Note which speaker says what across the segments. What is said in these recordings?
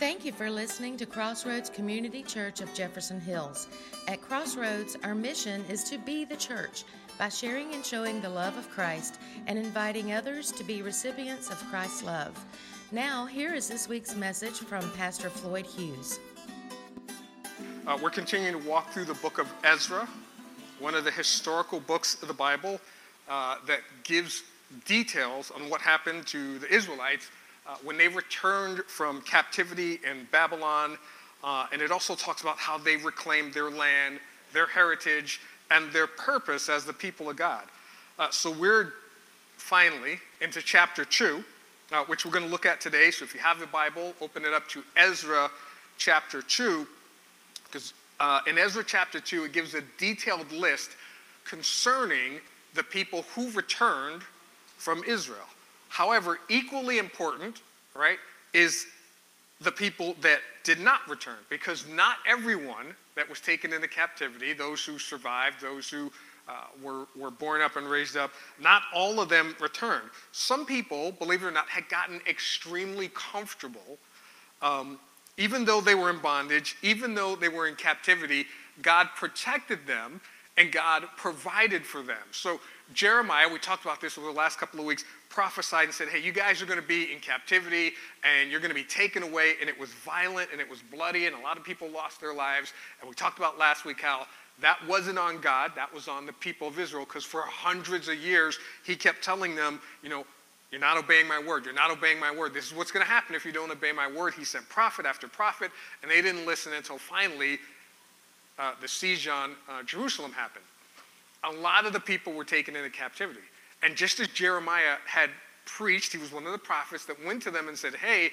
Speaker 1: Thank you for listening to Crossroads Community Church of Jefferson Hills. At Crossroads, our mission is to be the church by sharing and showing the love of Christ and inviting others to be recipients of Christ's love. Now, here is this week's message from Pastor Floyd Hughes.
Speaker 2: Uh, we're continuing to walk through the book of Ezra, one of the historical books of the Bible uh, that gives details on what happened to the Israelites uh, when they returned from captivity in Babylon. Uh, and it also talks about how they reclaimed their land, their heritage, and their purpose as the people of God. Uh, so we're finally into chapter 2, uh, which we're going to look at today. So if you have the Bible, open it up to Ezra chapter 2, because uh, in Ezra chapter 2, it gives a detailed list concerning the people who returned from Israel. However, equally important, right, is the people that did not return, because not everyone that was taken into captivity, those who survived, those who uh, were, were born up and raised up, not all of them returned. Some people, believe it or not, had gotten extremely comfortable. Um, even though they were in bondage, even though they were in captivity, God protected them and God provided for them. So, Jeremiah, we talked about this over the last couple of weeks, prophesied and said, Hey, you guys are going to be in captivity and you're going to be taken away. And it was violent and it was bloody, and a lot of people lost their lives. And we talked about last week how that wasn't on God, that was on the people of Israel, because for hundreds of years, He kept telling them, You know, you're not obeying my word. You're not obeying my word. This is what's going to happen if you don't obey my word. He sent prophet after prophet, and they didn't listen until finally uh, the siege on uh, Jerusalem happened. A lot of the people were taken into captivity. And just as Jeremiah had preached, he was one of the prophets that went to them and said, Hey,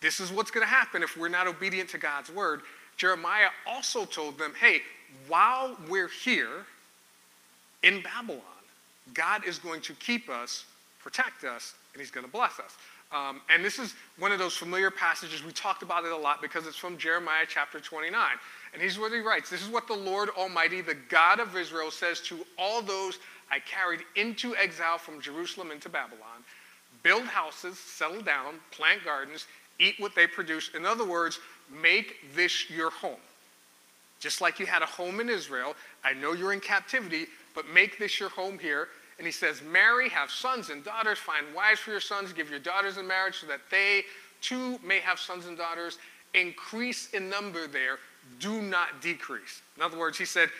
Speaker 2: this is what's going to happen if we're not obedient to God's word. Jeremiah also told them, Hey, while we're here in Babylon, God is going to keep us, protect us, and he's going to bless us. Um, and this is one of those familiar passages. We talked about it a lot because it's from Jeremiah chapter 29. And here's what he writes This is what the Lord Almighty, the God of Israel, says to all those I carried into exile from Jerusalem into Babylon build houses, settle down, plant gardens, eat what they produce. In other words, make this your home. Just like you had a home in Israel, I know you're in captivity, but make this your home here. And he says, Marry, have sons and daughters, find wives for your sons, give your daughters in marriage so that they too may have sons and daughters. Increase in number there, do not decrease. In other words, he said,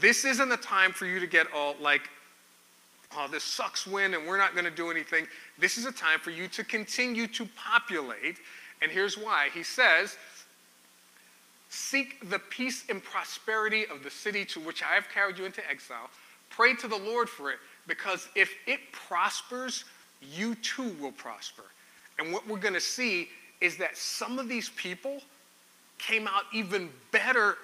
Speaker 2: This isn't the time for you to get all like oh, this sucks win and we're not going to do anything. This is a time for you to continue to populate. And here's why. He says, Seek the peace and prosperity of the city to which I have carried you into exile. Pray to the Lord for it, because if it prospers, you too will prosper. And what we're going to see is that some of these people came out even better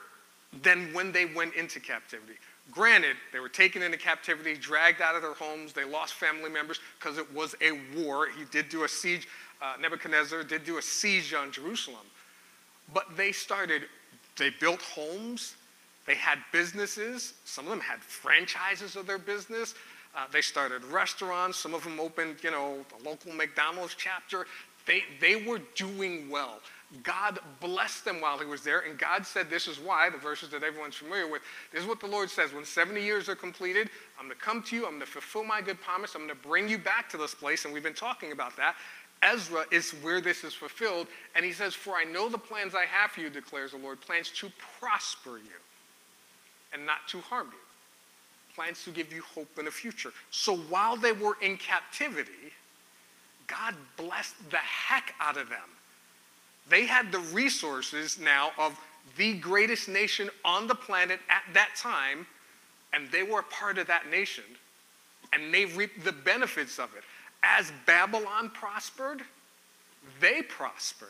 Speaker 2: than when they went into captivity. Granted, they were taken into captivity, dragged out of their homes, they lost family members because it was a war. He did do a siege, uh, Nebuchadnezzar did do a siege on Jerusalem. But they started, they built homes, they had businesses, some of them had franchises of their business. Uh, they started restaurants, some of them opened, you know, a local McDonald's chapter. They, they were doing well. God blessed them while he was there, and God said, This is why, the verses that everyone's familiar with. This is what the Lord says When 70 years are completed, I'm going to come to you, I'm going to fulfill my good promise, I'm going to bring you back to this place, and we've been talking about that. Ezra is where this is fulfilled, and he says, For I know the plans I have for you, declares the Lord, plans to prosper you and not to harm you, plans to give you hope in the future. So while they were in captivity, God blessed the heck out of them they had the resources now of the greatest nation on the planet at that time, and they were a part of that nation, and they reaped the benefits of it. As Babylon prospered, they prospered.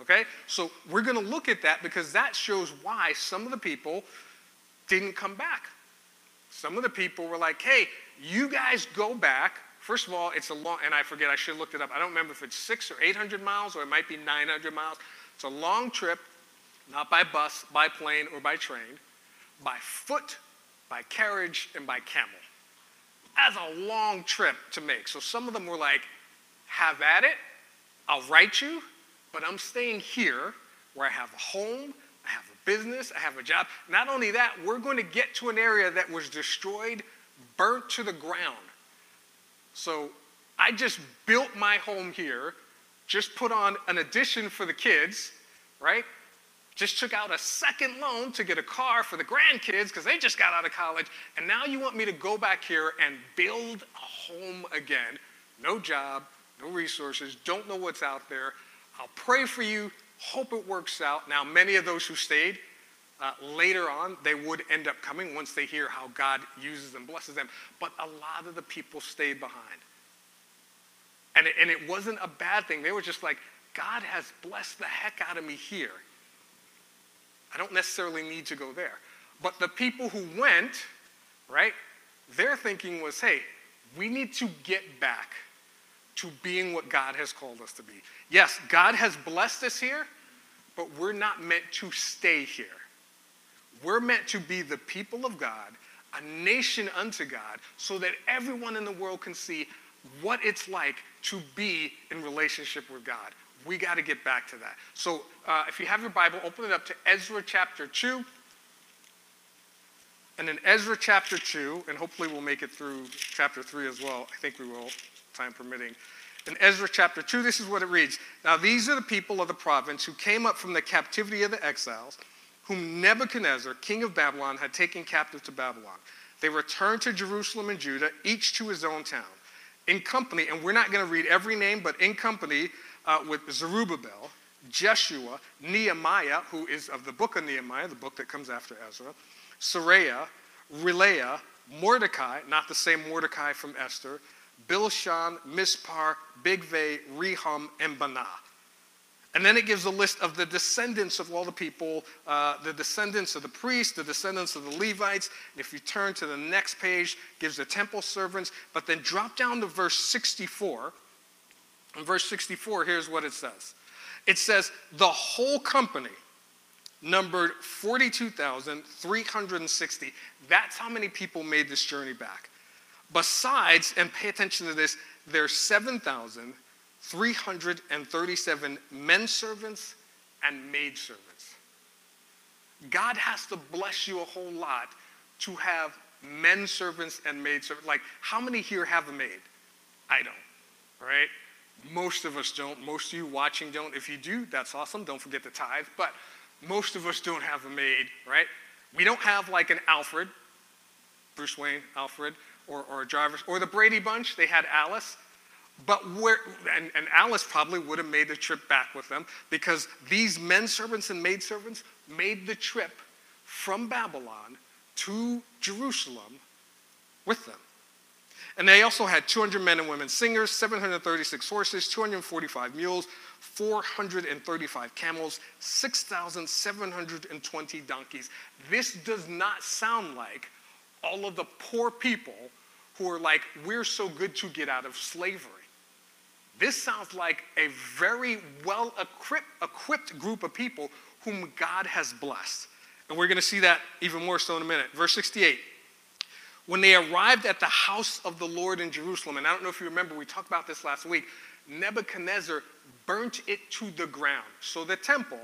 Speaker 2: Okay? So we're going to look at that because that shows why some of the people didn't come back. Some of the people were like, hey, you guys go back First of all, it's a long, and I forget, I should have looked it up. I don't remember if it's six or 800 miles or it might be 900 miles. It's a long trip, not by bus, by plane, or by train, by foot, by carriage, and by camel. That's a long trip to make. So some of them were like, have at it, I'll write you, but I'm staying here where I have a home, business, I have a job. Not only that, we're going to get to an area that was destroyed, burnt to the ground. So I just built my home here, just put on an addition for the kids, right? Just took out a second loan to get a car for the grandkids because they just got out of college. And now you want me to go back here and build a home again. No job, no resources, don't know what's out there. I'll pray for you, hope it works out. Now, many of those who stayed, uh, later on, they would end up coming once they hear how God uses them, blesses them. But a lot of the people stayed behind. And it, and it wasn't a bad thing. They were just like, God has blessed the heck out of me here. I don't necessarily need to go there. But the people who went, right, their thinking was, hey, we need to get back to being what God has called us to be. Yes, God has blessed us here, but we're not meant to stay here. We're meant to be the people of God, a nation unto God, so that everyone in the world can see what it's like to be in relationship with God. We got to get back to that. So uh, if you have your Bible, open it up to Ezra chapter 2. And in Ezra chapter 2, and hopefully we'll make it through chapter 3 as well. I think we will, time permitting. In Ezra chapter 2, this is what it reads Now these are the people of the province who came up from the captivity of the exiles, whom Nebuchadnezzar, king of Babylon, had taken captive to Babylon. They returned to Jerusalem and Judah, each to his own town. In company, and we're not going to read every name, but in company uh, with Zerubbabel, Jeshua, Nehemiah, who is of the book of Nehemiah, the book that comes after Ezra, Seraiah, Reelaiah, Mordecai, not the same Mordecai from Esther, Bilshan, Mispar, Bigvai, Rehum, and Baanah. And then it gives a list of the descendants of all the people, uh, the descendants of the priests, the descendants of the Levites. And if you turn to the next page, gives the temple servants. But then drop down to verse 64. In verse 64, here's what it says. It says, the whole company numbered 42,360. That's how many people made this journey back. Besides, and pay attention to this, there are 7,337 men servants and maid servants. God has to bless you a whole lot to have men servants and maid servants. Like, how many here have a maid? I don't, right? Most of us don't. Most of you watching don't. If you do, that's awesome. Don't forget the tithe. But most of us don't have a maid, right? We don't have like an Alfred, Bruce Wayne, Alfred or, or or the Brady Bunch, they had Alice. But where, and, and Alice probably would have made the trip back with them because these men servants and maid servants made the trip from Babylon to Jerusalem with them. And they also had 200 men and women singers, 736 horses, 245 mules, 435 camels, 6,720 donkeys. This does not sound like all of the poor people who are like, we're so good to get out of slavery. This sounds like a very well equipped group of people whom God has blessed. And we're going to see that even more so in a minute. Verse 68. When they arrived at the house of the Lord in Jerusalem, and I don't know if you remember, we talked about this last week, Nebuchadnezzar burnt it to the ground. So the temple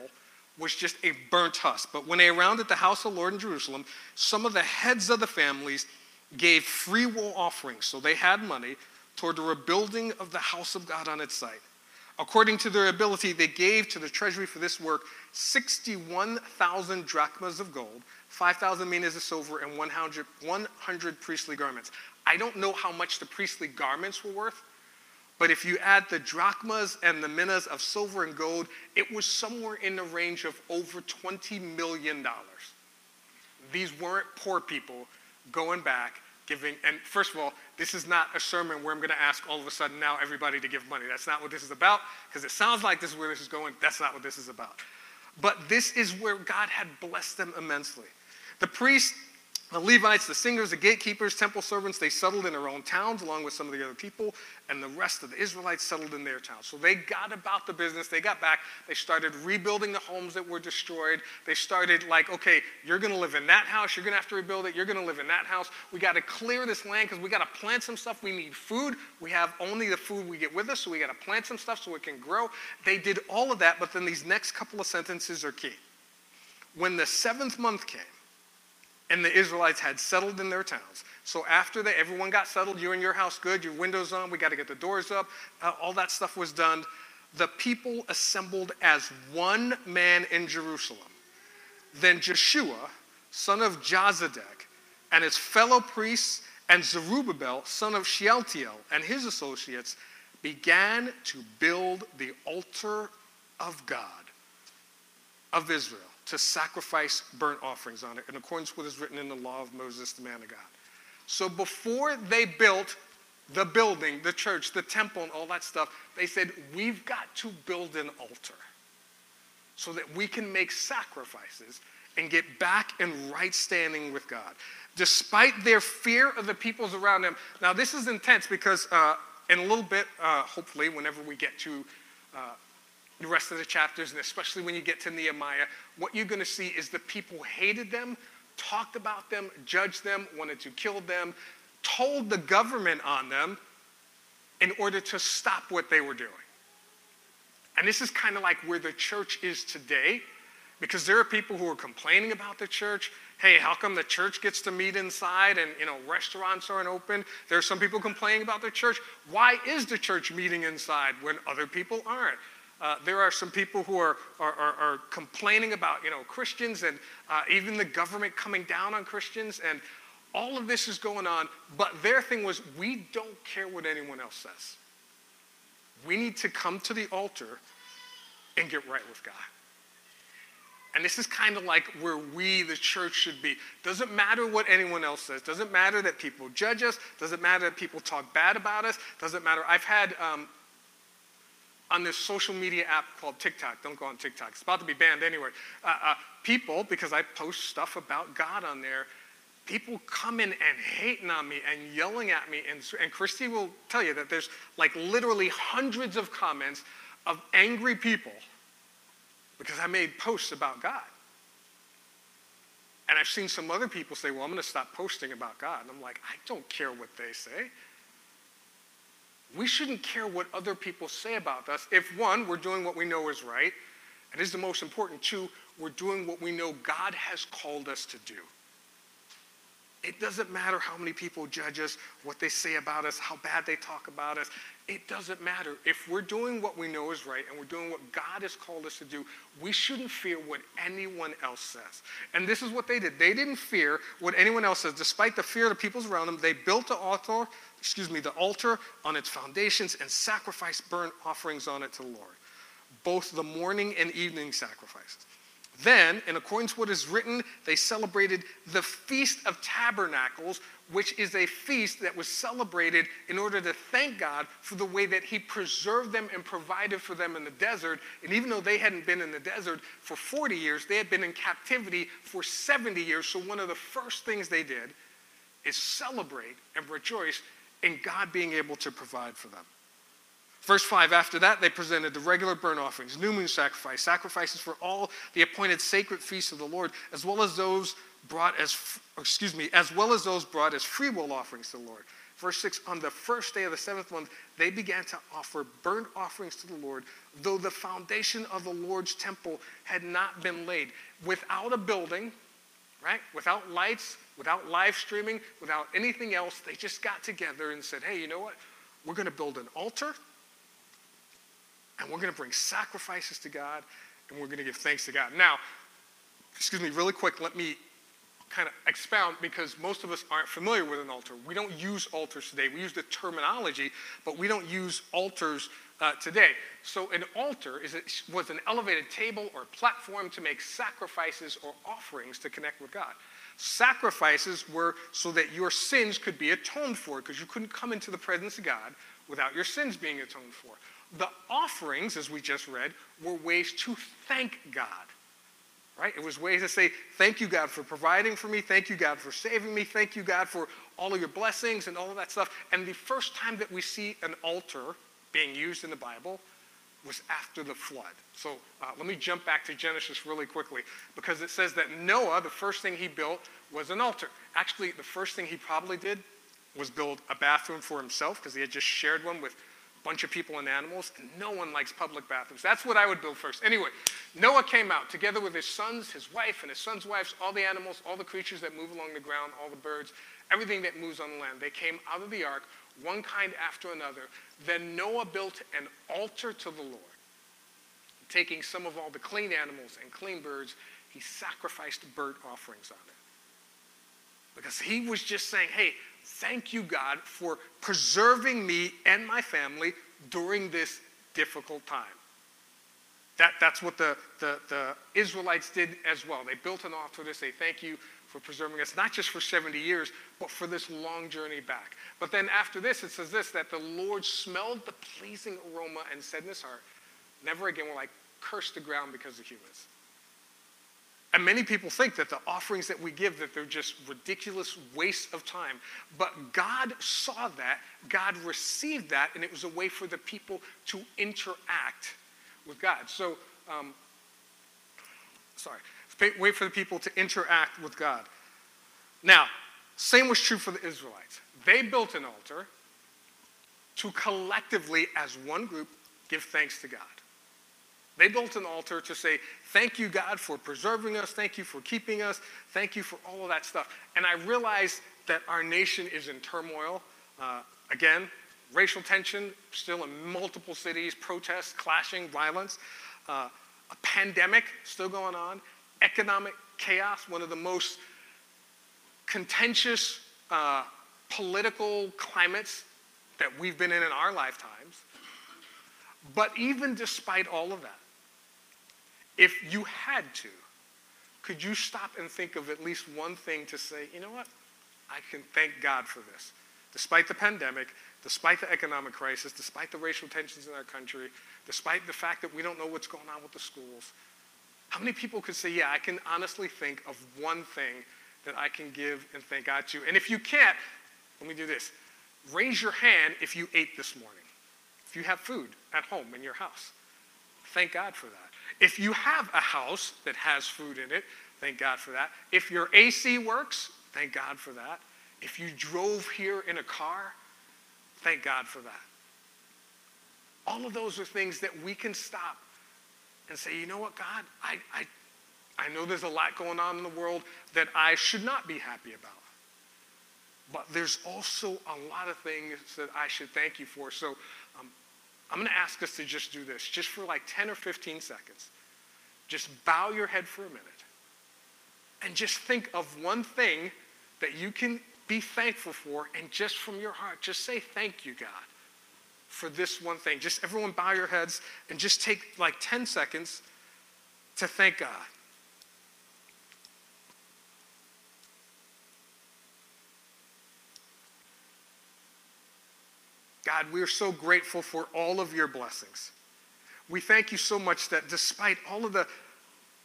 Speaker 2: was just a burnt husk. But when they rounded the house of the Lord in Jerusalem, some of the heads of the families gave free will offerings, so they had money, toward the rebuilding of the house of God on its site. According to their ability, they gave to the treasury for this work 61,000 drachmas of gold, 5,000 minas of silver, and 100, 100 priestly garments. I don't know how much the priestly garments were worth, but if you add the drachmas and the minas of silver and gold, it was somewhere in the range of over $20 million. These weren't poor people going back, giving. And first of all, this is not a sermon where I'm going to ask all of a sudden now everybody to give money. That's not what this is about, because it sounds like this is where this is going. That's not what this is about. But this is where God had blessed them immensely. The priests The Levites, the singers, the gatekeepers, temple servants, they settled in their own towns along with some of the other people, and the rest of the Israelites settled in their towns. So they got about the business. They got back. They started rebuilding the homes that were destroyed. They started, like, okay, you're going to live in that house. You're going to have to rebuild it. You're going to live in that house. We got to clear this land because we got to plant some stuff. We need food. We have only the food we get with us, so we got to plant some stuff so it can grow. They did all of that, but then these next couple of sentences are key. When the seventh month came, and the Israelites had settled in their towns. So after that, everyone got settled. You're in your house, good. Your windows on. We got to get the doors up. Uh, all that stuff was done. The people assembled as one man in Jerusalem. Then Joshua, son of Jozadak, and his fellow priests, and Zerubbabel, son of Shealtiel, and his associates began to build the altar of God of Israel to sacrifice burnt offerings on it in accordance with what is written in the law of Moses, the man of God. So before they built the building, the church, the temple, and all that stuff, they said, We've got to build an altar so that we can make sacrifices and get back in right standing with God. Despite their fear of the peoples around them. Now, this is intense because uh, in a little bit, uh, hopefully, whenever we get to uh, the rest of the chapters, and especially when you get to Nehemiah, what you're going to see is the people hated them, talked about them, judged them, wanted to kill them, told the government on them in order to stop what they were doing. And this is kind of like where the church is today, because there are people who are complaining about the church. Hey, how come the church gets to meet inside and you know restaurants aren't open? There are some people complaining about the church. Why is the church meeting inside when other people aren't? Uh, there are some people who are, are, are, are complaining about you know, Christians and uh, even the government coming down on Christians. And all of this is going on. But their thing was, we don't care what anyone else says. We need to come to the altar and get right with God. And this is kind of like where we, the church, should be. Doesn't matter what anyone else says. Doesn't matter that people judge us. Doesn't matter that people talk bad about us. Doesn't matter. I've had um, on this social media app called TikTok. Don't go on TikTok. It's about to be banned anyway. Uh, uh, people, because I post stuff about God on there, people coming and hating on me and yelling at me. And, and Christy will tell you that there's like literally hundreds of comments of angry people because I made posts about God. And I've seen some other people say, well, I'm going to stop posting about God. And I'm like, I don't care what they say. We shouldn't care what other people say about us if, one, we're doing what we know is right, and is the most important, two, we're doing what we know God has called us to do. It doesn't matter how many people judge us, what they say about us, how bad they talk about us. It doesn't matter. If we're doing what we know is right and we're doing what God has called us to do, we shouldn't fear what anyone else says. And this is what they did. They didn't fear what anyone else says. Despite the fear of the peoples around them, they built the altar excuse me, the altar on its foundations and sacrifice burnt offerings on it to the Lord, both the morning and evening sacrifices. Then, in accordance with what is written, they celebrated the Feast of Tabernacles, which is a feast that was celebrated in order to thank God for the way that He preserved them and provided for them in the desert. And even though they hadn't been in the desert for 40 years, they had been in captivity for 70 years. So, one of the first things they did is celebrate and rejoice in God being able to provide for them. Verse 5 After that, they presented the regular burnt offerings, new moon sacrifice, sacrifices for all the appointed sacred feasts of the Lord, as well as those brought as, excuse me, as well as those brought as free will offerings to the Lord. Verse 6 On the first day of the seventh month, they began to offer burnt offerings to the Lord, though the foundation of the Lord's temple had not been laid. Without a building, right? Without lights, without live streaming, without anything else. They just got together and said, hey, you know what? We're going to build an altar and we're going to bring sacrifices to God and we're going to give thanks to God. Now, excuse me, really quick, let me kind of expound because most of us aren't familiar with an altar. We don't use altars today. We use the terminology, but we don't use altars uh, today. So, an altar is a, was an elevated table or platform to make sacrifices or offerings to connect with God. Sacrifices were so that your sins could be atoned for, because you couldn't come into the presence of God without your sins being atoned for. The offerings, as we just read, were ways to thank God. right? It was ways to say, Thank you, God, for providing for me. Thank you, God, for saving me. Thank you, God, for all of your blessings and all of that stuff. And the first time that we see an altar being used in the Bible was after the flood. So uh, let me jump back to Genesis really quickly because it says that Noah, the first thing he built was an altar. Actually, the first thing he probably did was build a bathroom for himself because he had just shared one with bunch of people and animals, and no one likes public bathrooms. That's what I would build first. Anyway, Noah came out together with his sons, his wife, and his sons' wives, all the animals, all the creatures that move along the ground, all the birds, everything that moves on the land. They came out of the ark, one kind after another. Then Noah built an altar to the Lord. Taking some of all the clean animals and clean birds, he sacrificed burnt offerings on it. Because he was just saying, hey, thank you, God, for preserving me and my family during this difficult time. That, that's what the, the, the Israelites did as well. They built an altar to say thank you for preserving us, not just for 70 years, but for this long journey back. But then after this, it says this that the Lord smelled the pleasing aroma and said in his heart, Never again will I curse the ground because of humans. And many people think that the offerings that we give that they're just ridiculous waste of time. But God saw that, God received that, and it was a way for the people to interact with God. So, um, sorry, way for the people to interact with God. Now, same was true for the Israelites. They built an altar to collectively, as one group, give thanks to God. They built an altar to say, Thank you, God, for preserving us. Thank you for keeping us. Thank you for all of that stuff. And I realize that our nation is in turmoil. Uh, again, racial tension still in multiple cities, protests, clashing, violence, uh, a pandemic still going on, economic chaos, one of the most contentious uh, political climates that we've been in in our lifetimes. But even despite all of that, if you had to, could you stop and think of at least one thing to say, you know what? I can thank God for this. Despite the pandemic, despite the economic crisis, despite the racial tensions in our country, despite the fact that we don't know what's going on with the schools, how many people could say, yeah, I can honestly think of one thing that I can give and thank God to? And if you can't, let me do this. Raise your hand if you ate this morning. If you have food at home in your house, thank God for that. If you have a house that has food in it, thank God for that. If your AC works, thank God for that. If you drove here in a car, thank God for that. All of those are things that we can stop and say, you know what, God, I, I, I know there's a lot going on in the world that I should not be happy about. But there's also a lot of things that I should thank you for. So I'm going to ask us to just do this, just for like 10 or 15 seconds. Just bow your head for a minute and just think of one thing that you can be thankful for, and just from your heart, just say, Thank you, God, for this one thing. Just everyone bow your heads and just take like 10 seconds to thank God. God, we are so grateful for all of your blessings. We thank you so much that despite all of the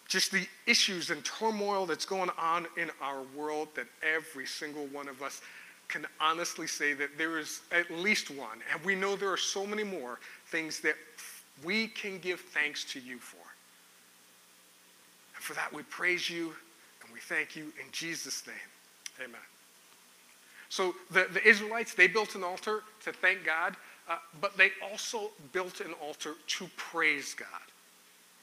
Speaker 2: just the issues and turmoil that's going on in our world, that every single one of us can honestly say that there is at least one, and we know there are so many more things that we can give thanks to you for. And for that, we praise you and we thank you in Jesus' name. Amen. So the, the Israelites, they built an altar to thank God, uh, but they also built an altar to praise God.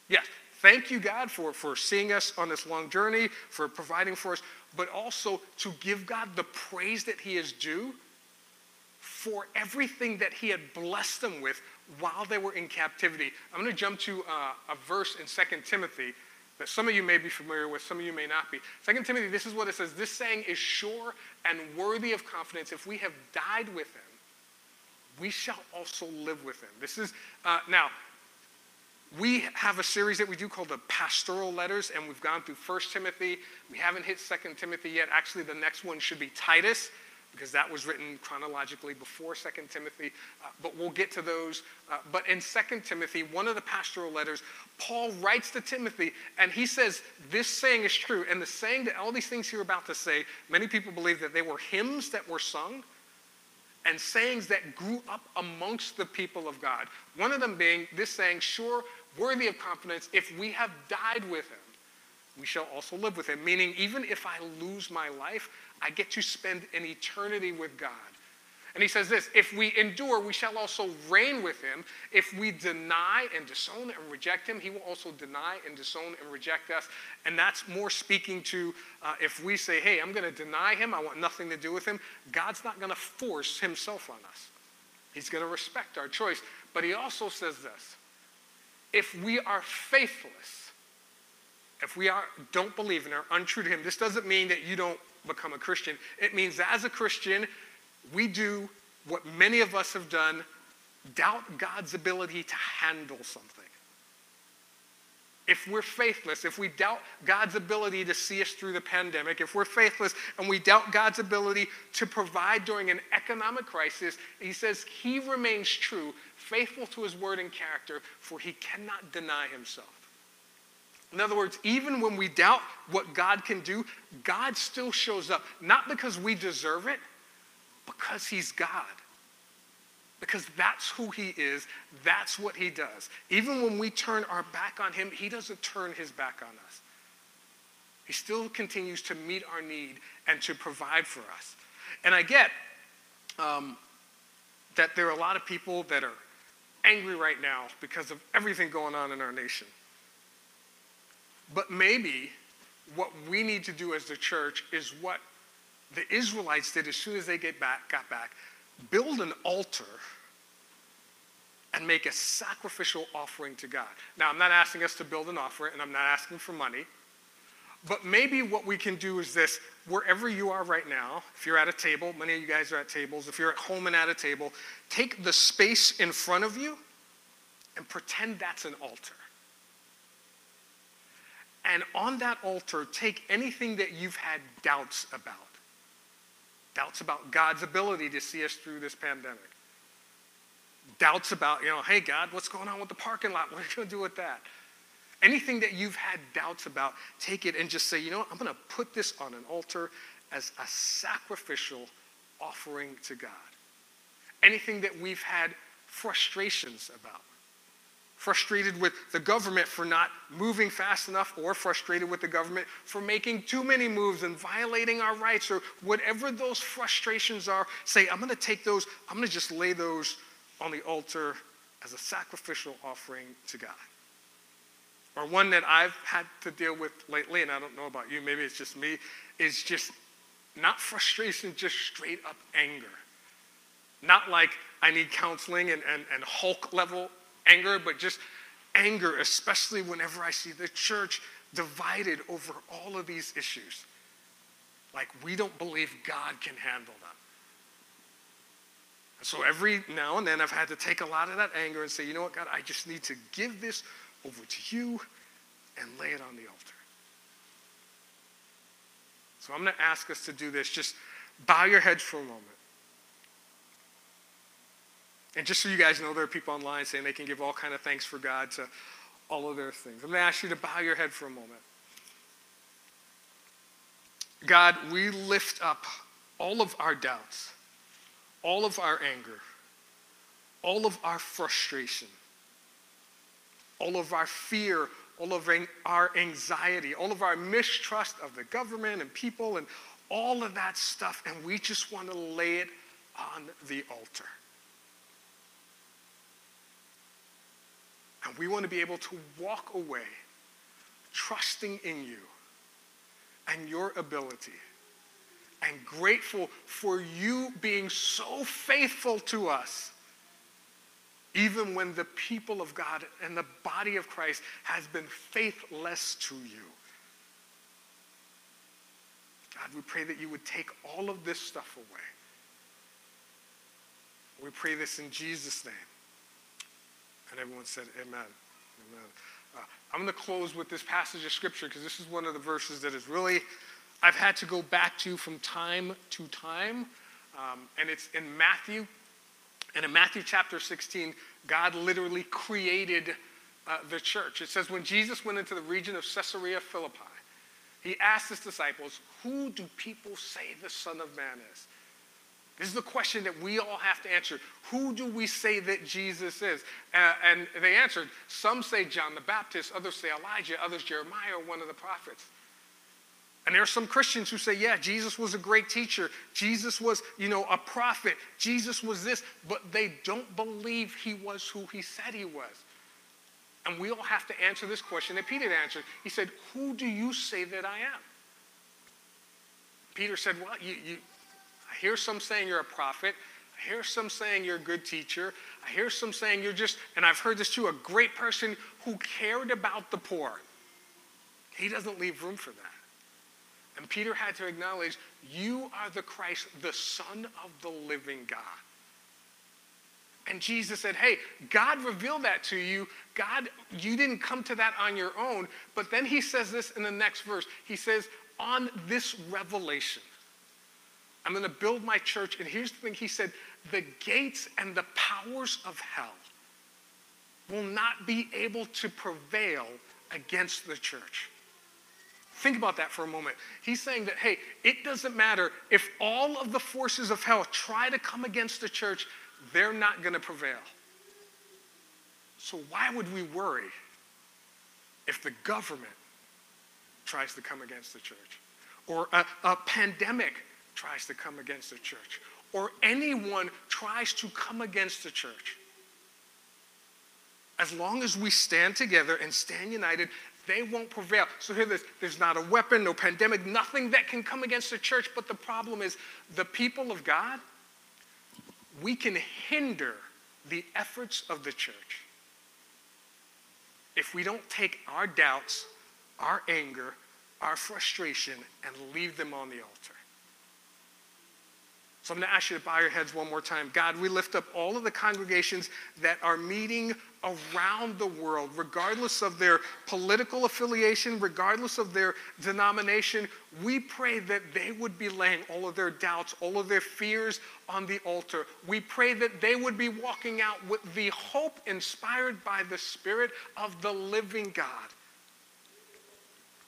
Speaker 2: Yes, thank you, God, for, for seeing us on this long journey, for providing for us, but also to give God the praise that He is due for everything that He had blessed them with while they were in captivity. I'm going to jump to uh, a verse in 2 Timothy that some of you may be familiar with, some of you may not be. Second Timothy, this is what it says This saying is sure and worthy of confidence. If we have died with him, we shall also live with him. This is, uh, now, we have a series that we do called the pastoral letters, and we've gone through First Timothy. We haven't hit Second Timothy yet. Actually, the next one should be Titus. Because that was written chronologically before 2 Timothy, uh, but we'll get to those. Uh, but in 2 Timothy, one of the pastoral letters, Paul writes to Timothy and he says, This saying is true. And the saying that all these things you're about to say, many people believe that they were hymns that were sung and sayings that grew up amongst the people of God. One of them being this saying, Sure, worthy of confidence, if we have died with him, we shall also live with him. Meaning, even if I lose my life, I get to spend an eternity with God. And he says this if we endure, we shall also reign with him. If we deny and disown and reject him, he will also deny and disown and reject us. And that's more speaking to uh, if we say, hey, I'm going to deny him, I want nothing to do with him, God's not going to force himself on us. He's going to respect our choice. But he also says this if we are faithless, if we are, don't believe and are untrue to him, this doesn't mean that you don't become a Christian. It means that as a Christian, we do what many of us have done doubt God's ability to handle something. If we're faithless, if we doubt God's ability to see us through the pandemic, if we're faithless and we doubt God's ability to provide during an economic crisis, he says he remains true, faithful to his word and character, for he cannot deny himself. In other words, even when we doubt what God can do, God still shows up, not because we deserve it, because he's God. Because that's who he is, that's what he does. Even when we turn our back on him, he doesn't turn his back on us. He still continues to meet our need and to provide for us. And I get um, that there are a lot of people that are angry right now because of everything going on in our nation. But maybe what we need to do as the church is what the Israelites did as soon as they get back, got back build an altar and make a sacrificial offering to God. Now, I'm not asking us to build an offering and I'm not asking for money. But maybe what we can do is this wherever you are right now, if you're at a table, many of you guys are at tables, if you're at home and at a table, take the space in front of you and pretend that's an altar. And on that altar, take anything that you've had doubts about. Doubts about God's ability to see us through this pandemic. Doubts about, you know, hey, God, what's going on with the parking lot? What are you going to do with that? Anything that you've had doubts about, take it and just say, you know what, I'm going to put this on an altar as a sacrificial offering to God. Anything that we've had frustrations about, frustrated with the government for not moving fast enough, or frustrated with the government for making too many moves and violating our rights, or whatever those frustrations are, say, I'm going to take those, I'm going to just lay those on the altar as a sacrificial offering to God. Or one that I've had to deal with lately, and I don't know about you, maybe it's just me, is just not frustration, just straight up anger. Not like I need counseling and, and, and Hulk level anger, but just anger, especially whenever I see the church divided over all of these issues. Like we don't believe God can handle them. And so every now and then I've had to take a lot of that anger and say, you know what, God, I just need to give this over to you and lay it on the altar. So I'm going to ask us to do this. Just bow your heads for a moment. And just so you guys know, there are people online saying they can give all kind of thanks for God to all of their things. I'm going to ask you to bow your head for a moment. God, we lift up all of our doubts, all of our anger, all of our frustration, all of our fear, all of our anxiety, all of our mistrust of the government and people, and all of that stuff, and we just want to lay it on the altar. And we want to be able to walk away trusting in you and your ability and grateful for you being so faithful to us, even when the people of God and the body of Christ has been faithless to you. God, we pray that you would take all of this stuff away. We pray this in Jesus' name. And everyone said, Amen. Amen. Uh, I'm going to close with this passage of scripture because this is one of the verses that is really, I've had to go back to from time to time Um, and it's in Matthew. And in Matthew chapter 16, God literally created uh, the church. It says, when Jesus went into the region of Caesarea Philippi, he asked his disciples, Who do people say the Son of Man is? This is the question that we all have to answer. Who do we say that Jesus is? Uh, and they answered, Some say John the Baptist, others say Elijah, others Jeremiah one of the prophets. And there are some Christians who say, yeah, Jesus was a great teacher. Jesus was, you know, a prophet. Jesus was this, but they don't believe he was who he said he was. And we all have to answer this question that Peter answered. He said, Who do you say that I am? Peter said, Well, you, you, I hear some saying you're a prophet. I hear some saying you're a good teacher. I hear some saying you're just, and I've heard this too, a great person who cared about the poor. He doesn't leave room for that. And Peter had to acknowledge, You are the Christ, the Son of the living God. And Jesus said, Hey, God revealed that to you. God, you didn't come to that on your own. But then he says this in the next verse. He says, On this revelation, I'm going to build my church. And here's the thing He said, The gates and the powers of hell will not be able to prevail against the church. Think about that for a moment. He's saying that, hey, it doesn't matter if all of the forces of hell try to come against the church, they're not going to prevail. So, why would we worry if the government tries to come against the church? Or a, a pandemic tries to come against the church? Or anyone tries to come against the church? As long as we stand together and stand united, they won't prevail. So here this, there's not a weapon, no pandemic, nothing that can come against the church. But the problem is the people of God we can hinder the efforts of the church if we don't take our doubts, our anger, our frustration, and leave them on the altar. So I'm going to ask you to bow your heads one more time. God, we lift up all of the congregations that are meeting around the world, regardless of their political affiliation, regardless of their denomination. We pray that they would be laying all of their doubts, all of their fears on the altar. We pray that they would be walking out with the hope inspired by the Spirit of the living God.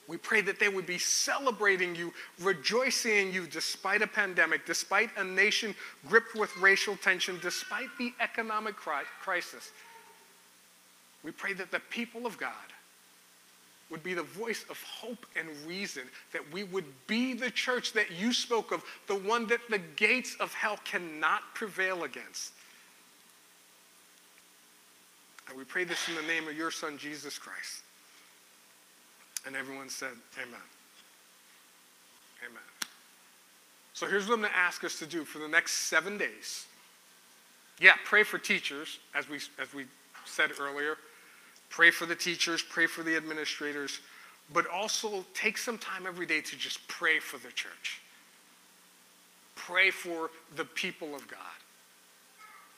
Speaker 2: We pray that they would be celebrating you, rejoicing in you despite a pandemic, despite a nation gripped with racial tension, despite the economic crisis. We pray that the people of God would be the voice of hope and reason, that we would be the church that you spoke of, the one that the gates of hell cannot prevail against. And we pray this in the name of your Son, Jesus Christ. And everyone said, Amen. Amen. So here's what I'm going to ask us to do for the next seven days. Yeah, pray for teachers, as we, as we said earlier. Pray for the teachers, pray for the administrators, but also take some time every day to just pray for the church. Pray for the people of God.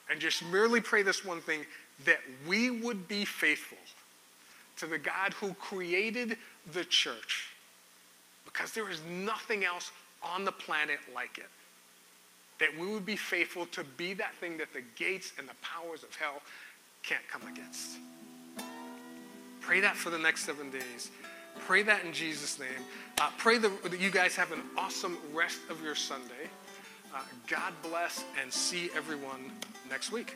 Speaker 2: And just merely pray this one thing that we would be faithful to the God who created the church because there is nothing else on the planet like it. That we would be faithful to be that thing that the gates and the powers of hell can't come against. Pray that for the next seven days. Pray that in Jesus' name. Uh, pray that you guys have an awesome rest of your Sunday. Uh, God bless and see everyone next week.